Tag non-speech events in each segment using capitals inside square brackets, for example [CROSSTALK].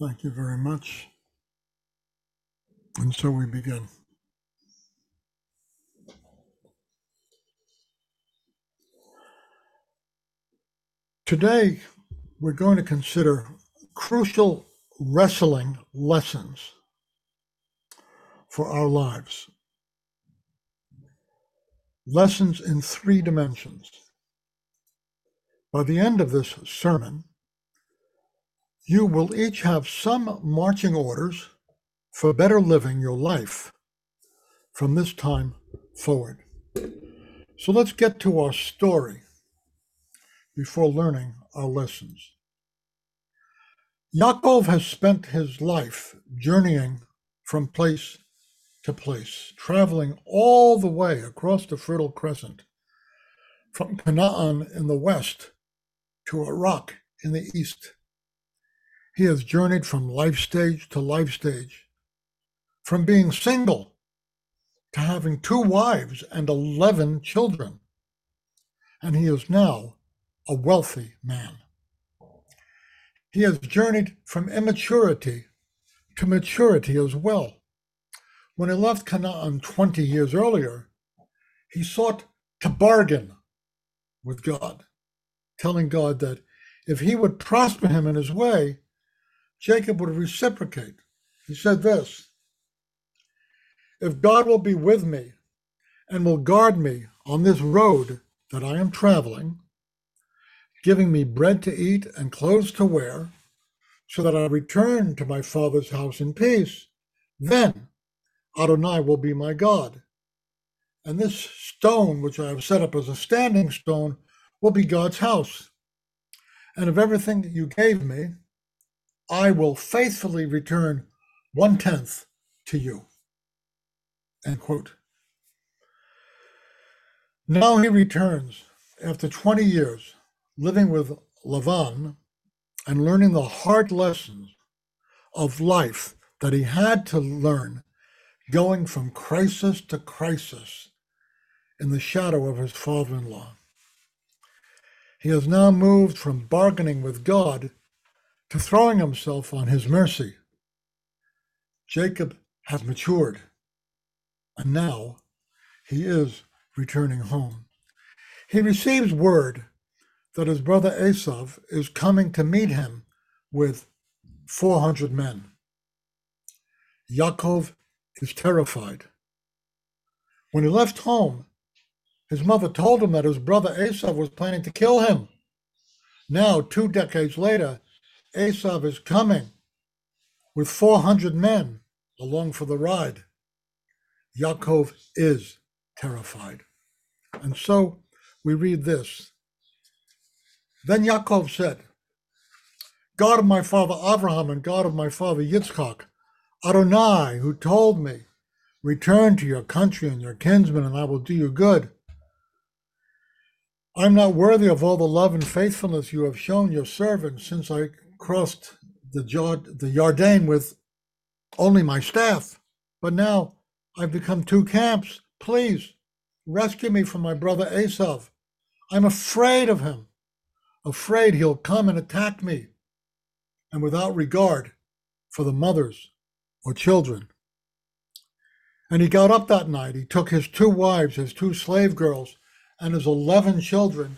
Thank you very much. And so we begin. Today, we're going to consider crucial wrestling lessons for our lives. Lessons in three dimensions. By the end of this sermon, you will each have some marching orders for better living your life from this time forward. So let's get to our story before learning our lessons. Yaakov has spent his life journeying from place to place, traveling all the way across the Fertile Crescent, from Canaan in the west to Iraq in the east. He has journeyed from life stage to life stage, from being single to having two wives and 11 children. And he is now a wealthy man. He has journeyed from immaturity to maturity as well. When he left Canaan 20 years earlier, he sought to bargain with God, telling God that if he would prosper him in his way, Jacob would reciprocate. He said this If God will be with me and will guard me on this road that I am traveling, giving me bread to eat and clothes to wear, so that I return to my father's house in peace. Then Adonai will be my God. And this stone, which I have set up as a standing stone, will be God's house. And of everything that you gave me, I will faithfully return one tenth to you. End quote. Now he returns after 20 years living with Lavan and learning the hard lessons of life that he had to learn going from crisis to crisis in the shadow of his father in law. He has now moved from bargaining with God to throwing himself on his mercy. Jacob has matured, and now he is returning home. He receives word that his brother Esav is coming to meet him with 400 men. Yaakov is terrified. When he left home, his mother told him that his brother Esav was planning to kill him. Now, two decades later, Esav is coming with 400 men along for the ride. Yaakov is terrified. And so we read this then Yaakov said, God of my father Abraham and God of my father Yitzchak, Adonai, who told me, Return to your country and your kinsmen, and I will do you good. I'm not worthy of all the love and faithfulness you have shown your servant since I crossed the, Jord- the Jordan with only my staff. But now I've become two camps. Please rescue me from my brother Esav. I'm afraid of him afraid he'll come and attack me, and without regard for the mothers or children. And he got up that night. He took his two wives, his two slave girls, and his 11 children,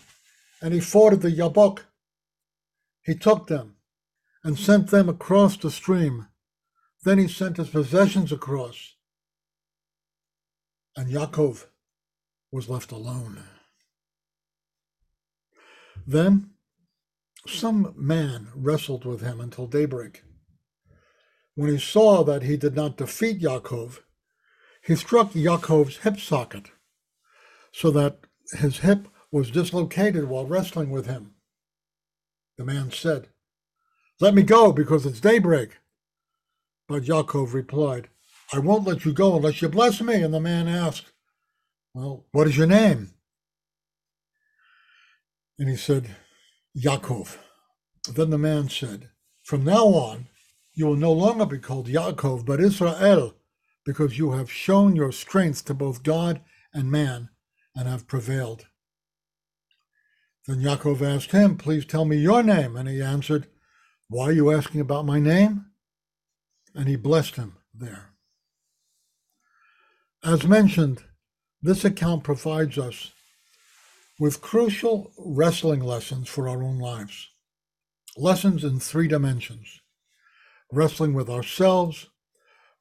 and he forded the Yabok. He took them and sent them across the stream. Then he sent his possessions across. And Yaakov was left alone. Then some man wrestled with him until daybreak. When he saw that he did not defeat Yaakov, he struck Yaakov's hip socket so that his hip was dislocated while wrestling with him. The man said, Let me go because it's daybreak. But Yaakov replied, I won't let you go unless you bless me. And the man asked, Well, what is your name? And he said, Yaakov. Then the man said, From now on, you will no longer be called Yaakov, but Israel, because you have shown your strength to both God and man and have prevailed. Then Yaakov asked him, Please tell me your name. And he answered, Why are you asking about my name? and he blessed him there. As mentioned, this account provides us with crucial wrestling lessons for our own lives. Lessons in three dimensions wrestling with ourselves,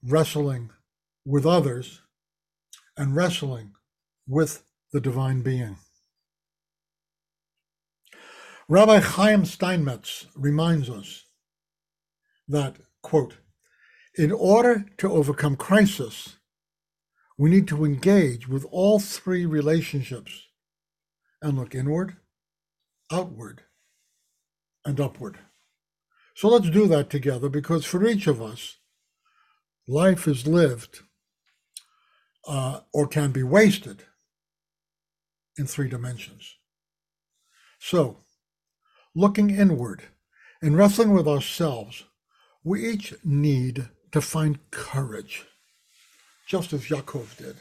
wrestling with others, and wrestling with the divine being. Rabbi Chaim Steinmetz reminds us that, quote, in order to overcome crisis, we need to engage with all three relationships and look inward, outward, and upward. So let's do that together because for each of us, life is lived uh, or can be wasted in three dimensions. So, looking inward and wrestling with ourselves, we each need to find courage, just as Yaakov did.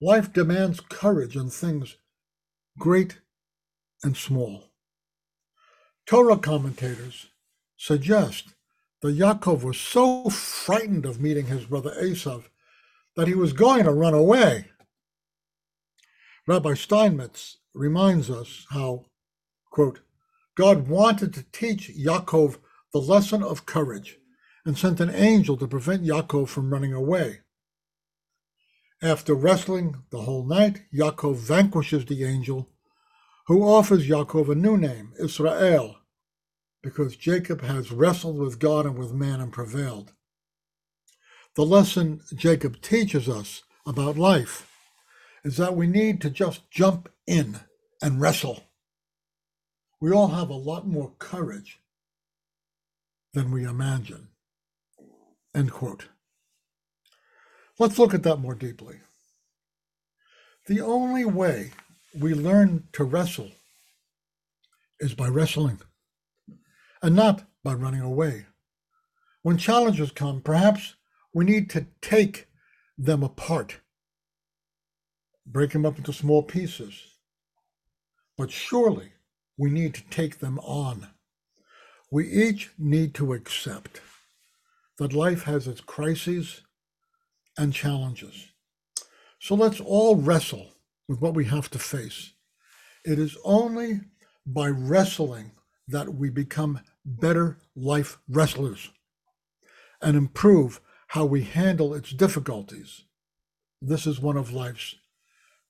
Life demands courage in things great and small. Torah commentators suggest that Yaakov was so frightened of meeting his brother Esav that he was going to run away. Rabbi Steinmetz reminds us how, quote, God wanted to teach Yaakov the lesson of courage and sent an angel to prevent Yaakov from running away. After wrestling the whole night, Yaakov vanquishes the angel, who offers Yaakov a new name, Israel, because Jacob has wrestled with God and with man and prevailed. The lesson Jacob teaches us about life is that we need to just jump in and wrestle. We all have a lot more courage than we imagine. End quote. Let's look at that more deeply. The only way we learn to wrestle is by wrestling and not by running away. When challenges come, perhaps we need to take them apart, break them up into small pieces. But surely we need to take them on. We each need to accept that life has its crises and challenges. So let's all wrestle with what we have to face. It is only by wrestling that we become better life wrestlers and improve how we handle its difficulties. This is one of life's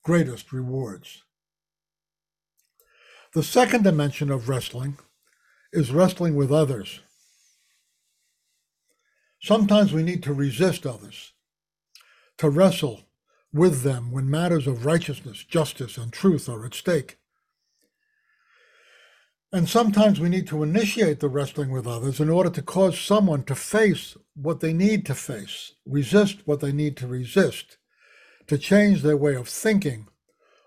greatest rewards. The second dimension of wrestling is wrestling with others. Sometimes we need to resist others, to wrestle with them when matters of righteousness, justice, and truth are at stake. And sometimes we need to initiate the wrestling with others in order to cause someone to face what they need to face, resist what they need to resist, to change their way of thinking,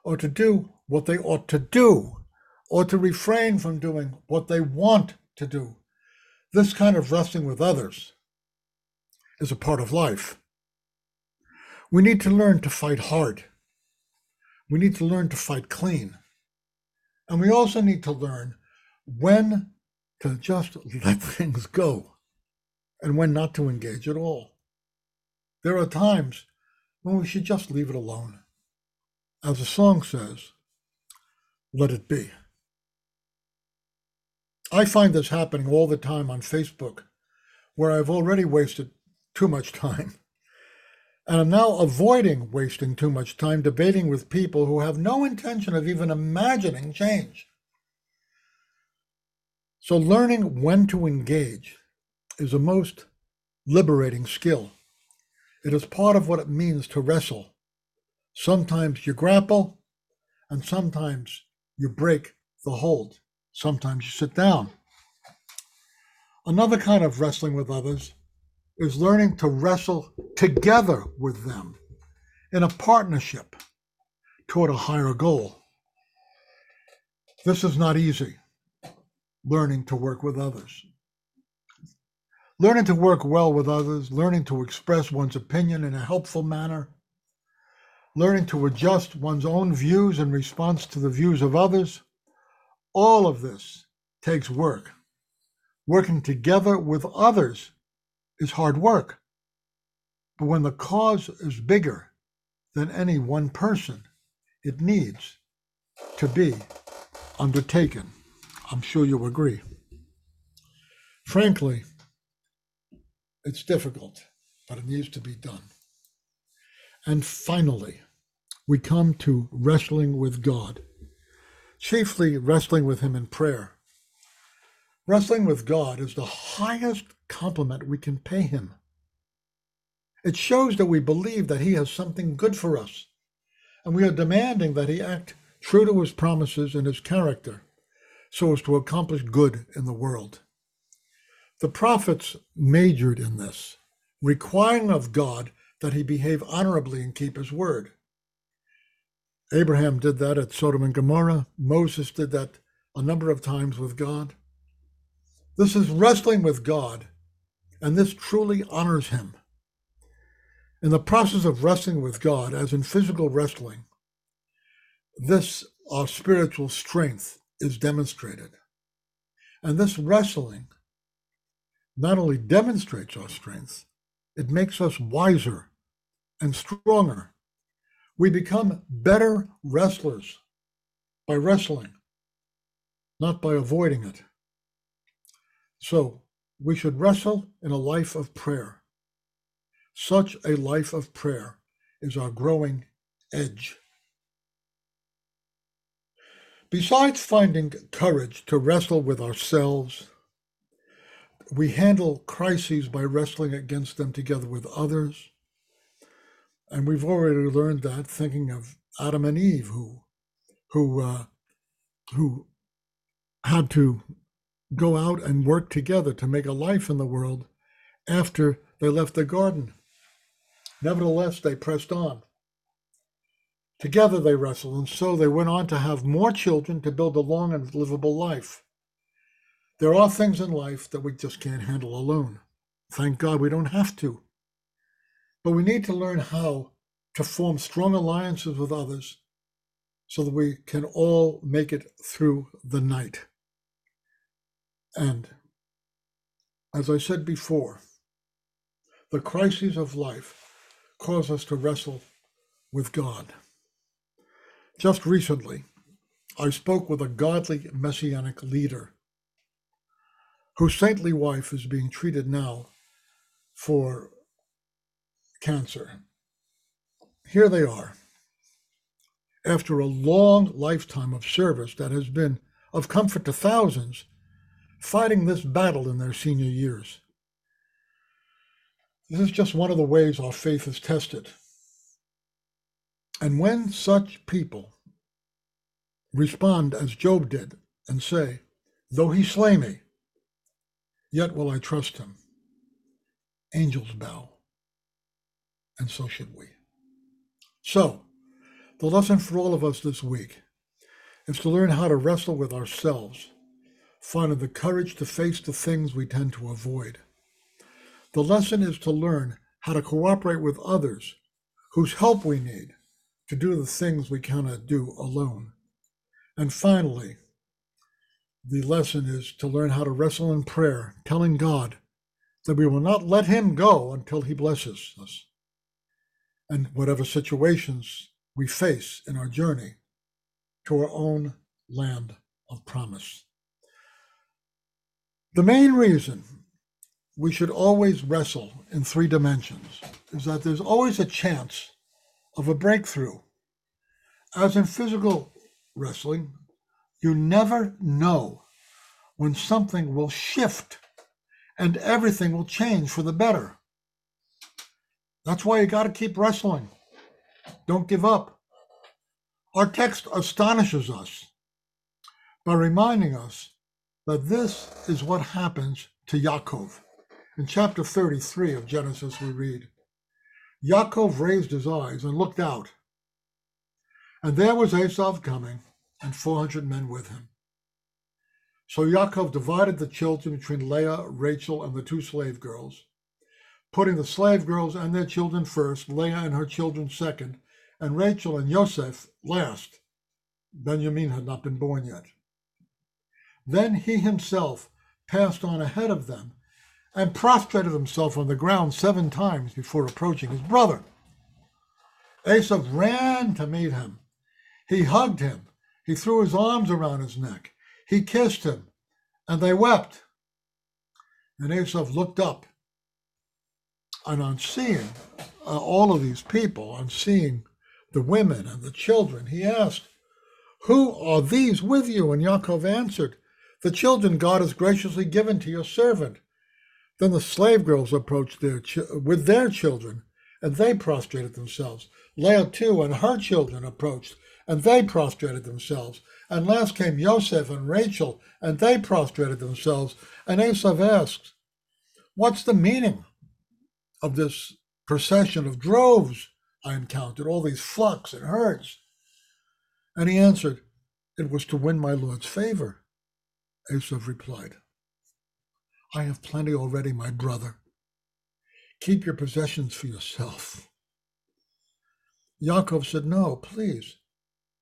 or to do what they ought to do, or to refrain from doing what they want to do. This kind of wrestling with others is a part of life. We need to learn to fight hard. We need to learn to fight clean. And we also need to learn when to just let [LAUGHS] things go and when not to engage at all. There are times when we should just leave it alone. As the song says, let it be. I find this happening all the time on Facebook, where I've already wasted too much time. And I'm now avoiding wasting too much time debating with people who have no intention of even imagining change. So, learning when to engage is a most liberating skill. It is part of what it means to wrestle. Sometimes you grapple, and sometimes you break the hold. Sometimes you sit down. Another kind of wrestling with others is learning to wrestle together with them in a partnership toward a higher goal. This is not easy learning to work with others. Learning to work well with others, learning to express one's opinion in a helpful manner, learning to adjust one's own views in response to the views of others, all of this takes work. Working together with others is hard work. But when the cause is bigger than any one person, it needs to be undertaken. I'm sure you agree. Frankly, it's difficult, but it needs to be done. And finally, we come to wrestling with God, chiefly wrestling with Him in prayer. Wrestling with God is the highest compliment we can pay Him. It shows that we believe that He has something good for us, and we are demanding that He act true to His promises and His character so as to accomplish good in the world. The prophets majored in this, requiring of God that he behave honorably and keep his word. Abraham did that at Sodom and Gomorrah. Moses did that a number of times with God. This is wrestling with God, and this truly honors him. In the process of wrestling with God, as in physical wrestling, this our spiritual strength is demonstrated. And this wrestling not only demonstrates our strength, it makes us wiser and stronger. We become better wrestlers by wrestling, not by avoiding it. So we should wrestle in a life of prayer. Such a life of prayer is our growing edge. Besides finding courage to wrestle with ourselves, we handle crises by wrestling against them together with others. And we've already learned that thinking of Adam and Eve, who, who, uh, who had to go out and work together to make a life in the world after they left the garden. Nevertheless, they pressed on. Together they wrestled, and so they went on to have more children to build a long and livable life. There are things in life that we just can't handle alone. Thank God we don't have to. But we need to learn how to form strong alliances with others so that we can all make it through the night. And as I said before, the crises of life cause us to wrestle with God. Just recently, I spoke with a godly messianic leader whose saintly wife is being treated now for cancer. Here they are, after a long lifetime of service that has been of comfort to thousands, fighting this battle in their senior years. This is just one of the ways our faith is tested. And when such people respond as Job did and say, Though he slay me, Yet will I trust him. Angels bow, and so should we. So, the lesson for all of us this week is to learn how to wrestle with ourselves, finding the courage to face the things we tend to avoid. The lesson is to learn how to cooperate with others whose help we need to do the things we cannot do alone. And finally, the lesson is to learn how to wrestle in prayer, telling God that we will not let Him go until He blesses us. And whatever situations we face in our journey to our own land of promise. The main reason we should always wrestle in three dimensions is that there's always a chance of a breakthrough. As in physical wrestling, you never know when something will shift and everything will change for the better. That's why you got to keep wrestling. Don't give up. Our text astonishes us by reminding us that this is what happens to Yaakov. In chapter 33 of Genesis, we read Yaakov raised his eyes and looked out, and there was Esau coming and 400 men with him. So Yaakov divided the children between Leah, Rachel, and the two slave girls, putting the slave girls and their children first, Leah and her children second, and Rachel and Joseph last. Benjamin had not been born yet. Then he himself passed on ahead of them and prostrated himself on the ground seven times before approaching his brother. Esav ran to meet him. He hugged him. He threw his arms around his neck. He kissed him, and they wept. And Esav looked up, and on seeing uh, all of these people, on seeing the women and the children, he asked, Who are these with you? And Yaakov answered, The children God has graciously given to your servant. Then the slave girls approached their with their children, and they prostrated themselves. Leah too and her children approached, and they prostrated themselves. And last came Joseph and Rachel, and they prostrated themselves. And Esav asked, What's the meaning of this procession of droves I encountered, all these flocks and herds? And he answered, It was to win my Lord's favor. Esav replied, I have plenty already, my brother. Keep your possessions for yourself. Yaakov said, No, please.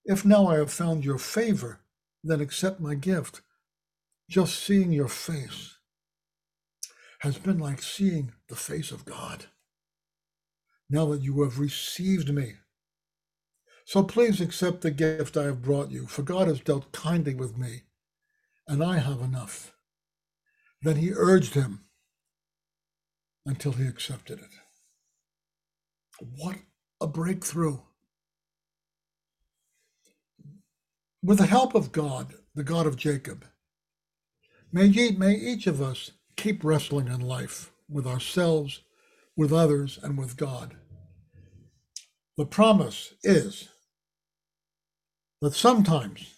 If now I have found your favor, then accept my gift. Just seeing your face has been like seeing the face of God. Now that you have received me. So please accept the gift I have brought you, for God has dealt kindly with me, and I have enough. Then he urged him until he accepted it. What a breakthrough. With the help of God, the God of Jacob, may, ye, may each of us keep wrestling in life with ourselves, with others, and with God. The promise is that sometimes,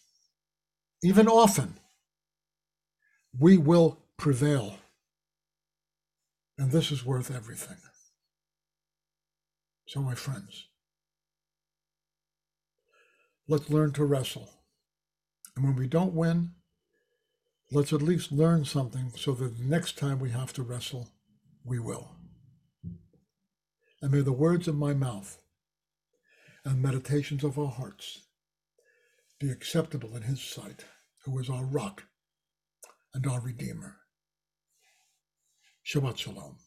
even often, we will prevail. And this is worth everything. So, my friends, let's learn to wrestle. And when we don't win, let's at least learn something so that the next time we have to wrestle, we will. And may the words of my mouth and meditations of our hearts be acceptable in his sight, who is our rock and our redeemer. Shabbat Shalom.